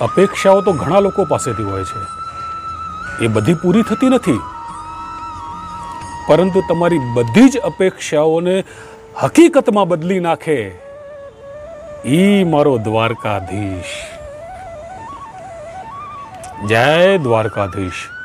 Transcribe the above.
અપેક્ષાઓ તો ઘણા લોકો પાસેથી હોય છે. એ બધી પૂરી થતી નથી. પરંતુ તમારી બધી જ અપેક્ષાઓને હકીકતમાં બદલી નાખે એ મારો દ્વારકાધીશ. જય દ્વારકાધીશ.